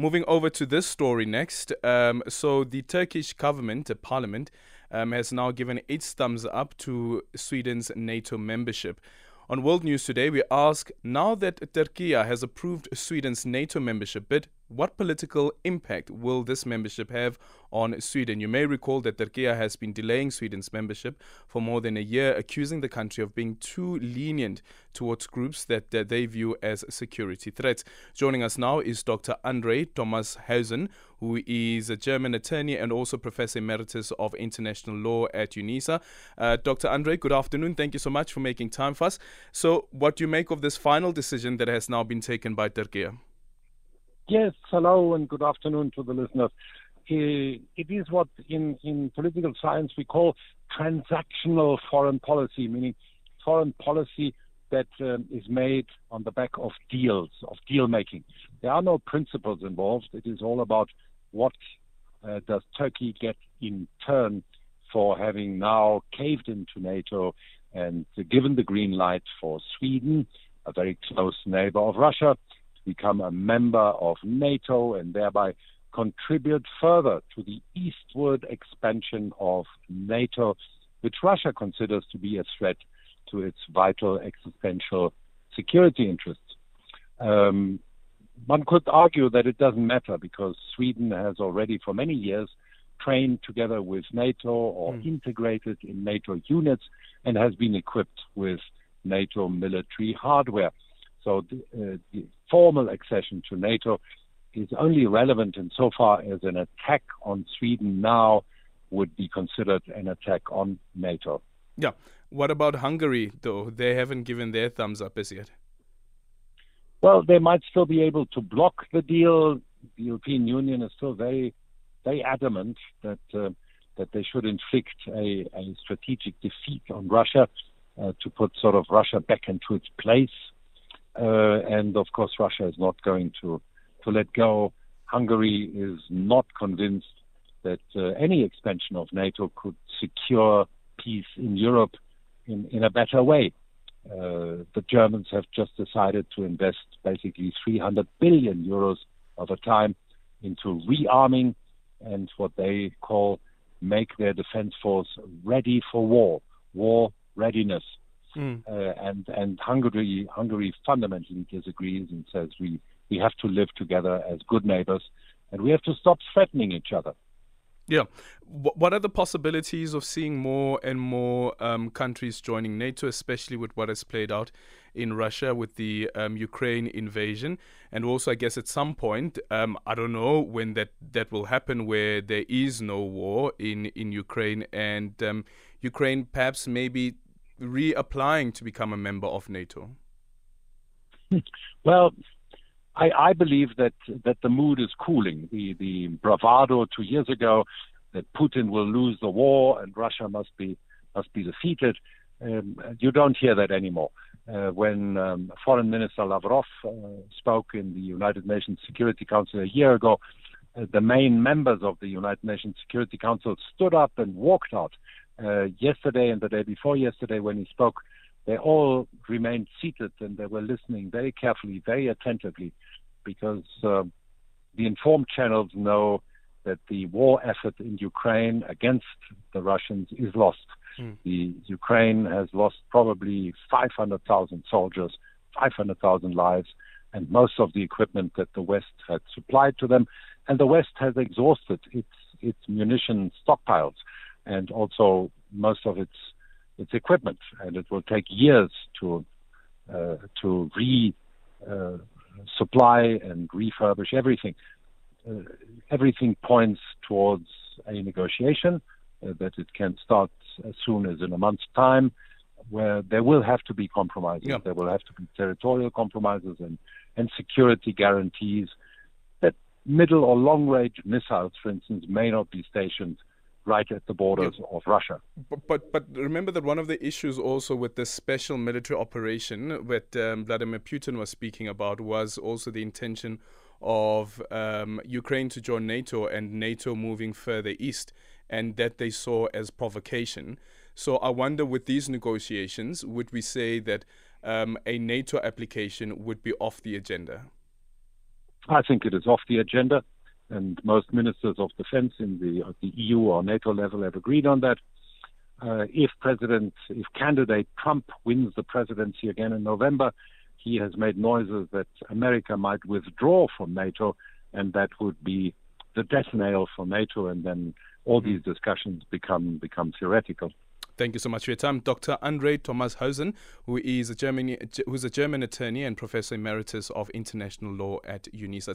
Moving over to this story next. Um, so, the Turkish government, parliament, um, has now given its thumbs up to Sweden's NATO membership. On World News Today, we ask now that Turkey has approved Sweden's NATO membership bid, what political impact will this membership have on Sweden? You may recall that Turkey has been delaying Sweden's membership for more than a year, accusing the country of being too lenient towards groups that, that they view as security threats. Joining us now is Dr. Andre Thomas Hausen, who is a German attorney and also Professor Emeritus of International Law at UNISA. Uh, Dr. Andre, good afternoon. Thank you so much for making time for us. So, what do you make of this final decision that has now been taken by Turkey? Yes, hello and good afternoon to the listeners. It is what in, in political science we call transactional foreign policy, meaning foreign policy that um, is made on the back of deals, of deal making. There are no principles involved. It is all about what uh, does Turkey get in turn for having now caved into NATO and given the green light for Sweden, a very close neighbor of Russia, become a member of NATO and thereby contribute further to the eastward expansion of NATO, which Russia considers to be a threat to its vital existential security interests. Um, one could argue that it doesn't matter because Sweden has already for many years trained together with NATO or mm. integrated in NATO units and has been equipped with NATO military hardware. So the, uh, the formal accession to NATO is only relevant insofar as an attack on Sweden now would be considered an attack on NATO. Yeah. What about Hungary, though? They haven't given their thumbs up as yet. Well, they might still be able to block the deal. The European Union is still very, very adamant that uh, that they should inflict a, a strategic defeat on Russia uh, to put sort of Russia back into its place uh, and of course, Russia is not going to, to let go. Hungary is not convinced that uh, any expansion of NATO could secure peace in Europe in, in a better way. Uh, the Germans have just decided to invest basically 300 billion euros of a time into rearming and what they call make their defense force ready for war, war readiness. Mm. Uh, and and Hungary Hungary fundamentally disagrees and says we we have to live together as good neighbors, and we have to stop threatening each other. Yeah. What are the possibilities of seeing more and more um, countries joining NATO, especially with what has played out in Russia with the um, Ukraine invasion? And also, I guess at some point, um, I don't know when that, that will happen, where there is no war in, in Ukraine and um, Ukraine perhaps maybe reapplying to become a member of NATO? Well, I, I believe that that the mood is cooling. The the bravado two years ago that Putin will lose the war and Russia must be must be defeated. Um, you don't hear that anymore. Uh, when um, Foreign Minister Lavrov uh, spoke in the United Nations Security Council a year ago, uh, the main members of the United Nations Security Council stood up and walked out uh, yesterday and the day before yesterday when he spoke, they all remained seated and they were listening very carefully, very attentively, because uh, the informed channels know that the war effort in Ukraine against the Russians is lost. Mm. The Ukraine has lost probably 500,000 soldiers, 500,000 lives, and most of the equipment that the West had supplied to them, and the West has exhausted its its munition stockpiles and also most of its its equipment, and it will take years to uh, to re uh, supply and refurbish everything. Uh, everything points towards a negotiation uh, that it can start as soon as in a month's time, where there will have to be compromises. Yeah. There will have to be territorial compromises and and security guarantees that middle or long range missiles, for instance, may not be stationed right at the borders yeah. of Russia. But, but, but remember that one of the issues also with this special military operation that um, Vladimir Putin was speaking about was also the intention of um, Ukraine to join NATO and NATO moving further east, and that they saw as provocation. So I wonder, with these negotiations, would we say that um, a NATO application would be off the agenda? I think it is off the agenda, and most ministers of defense in the, the EU or NATO level have agreed on that. Uh, if President, if candidate Trump wins the presidency again in November, he has made noises that America might withdraw from NATO, and that would be the death nail for NATO, and then all these discussions become become theoretical. Thank you so much for your time, Dr. Andre Thomashauzen, who is a German, who's a German attorney and professor emeritus of international law at UNISA.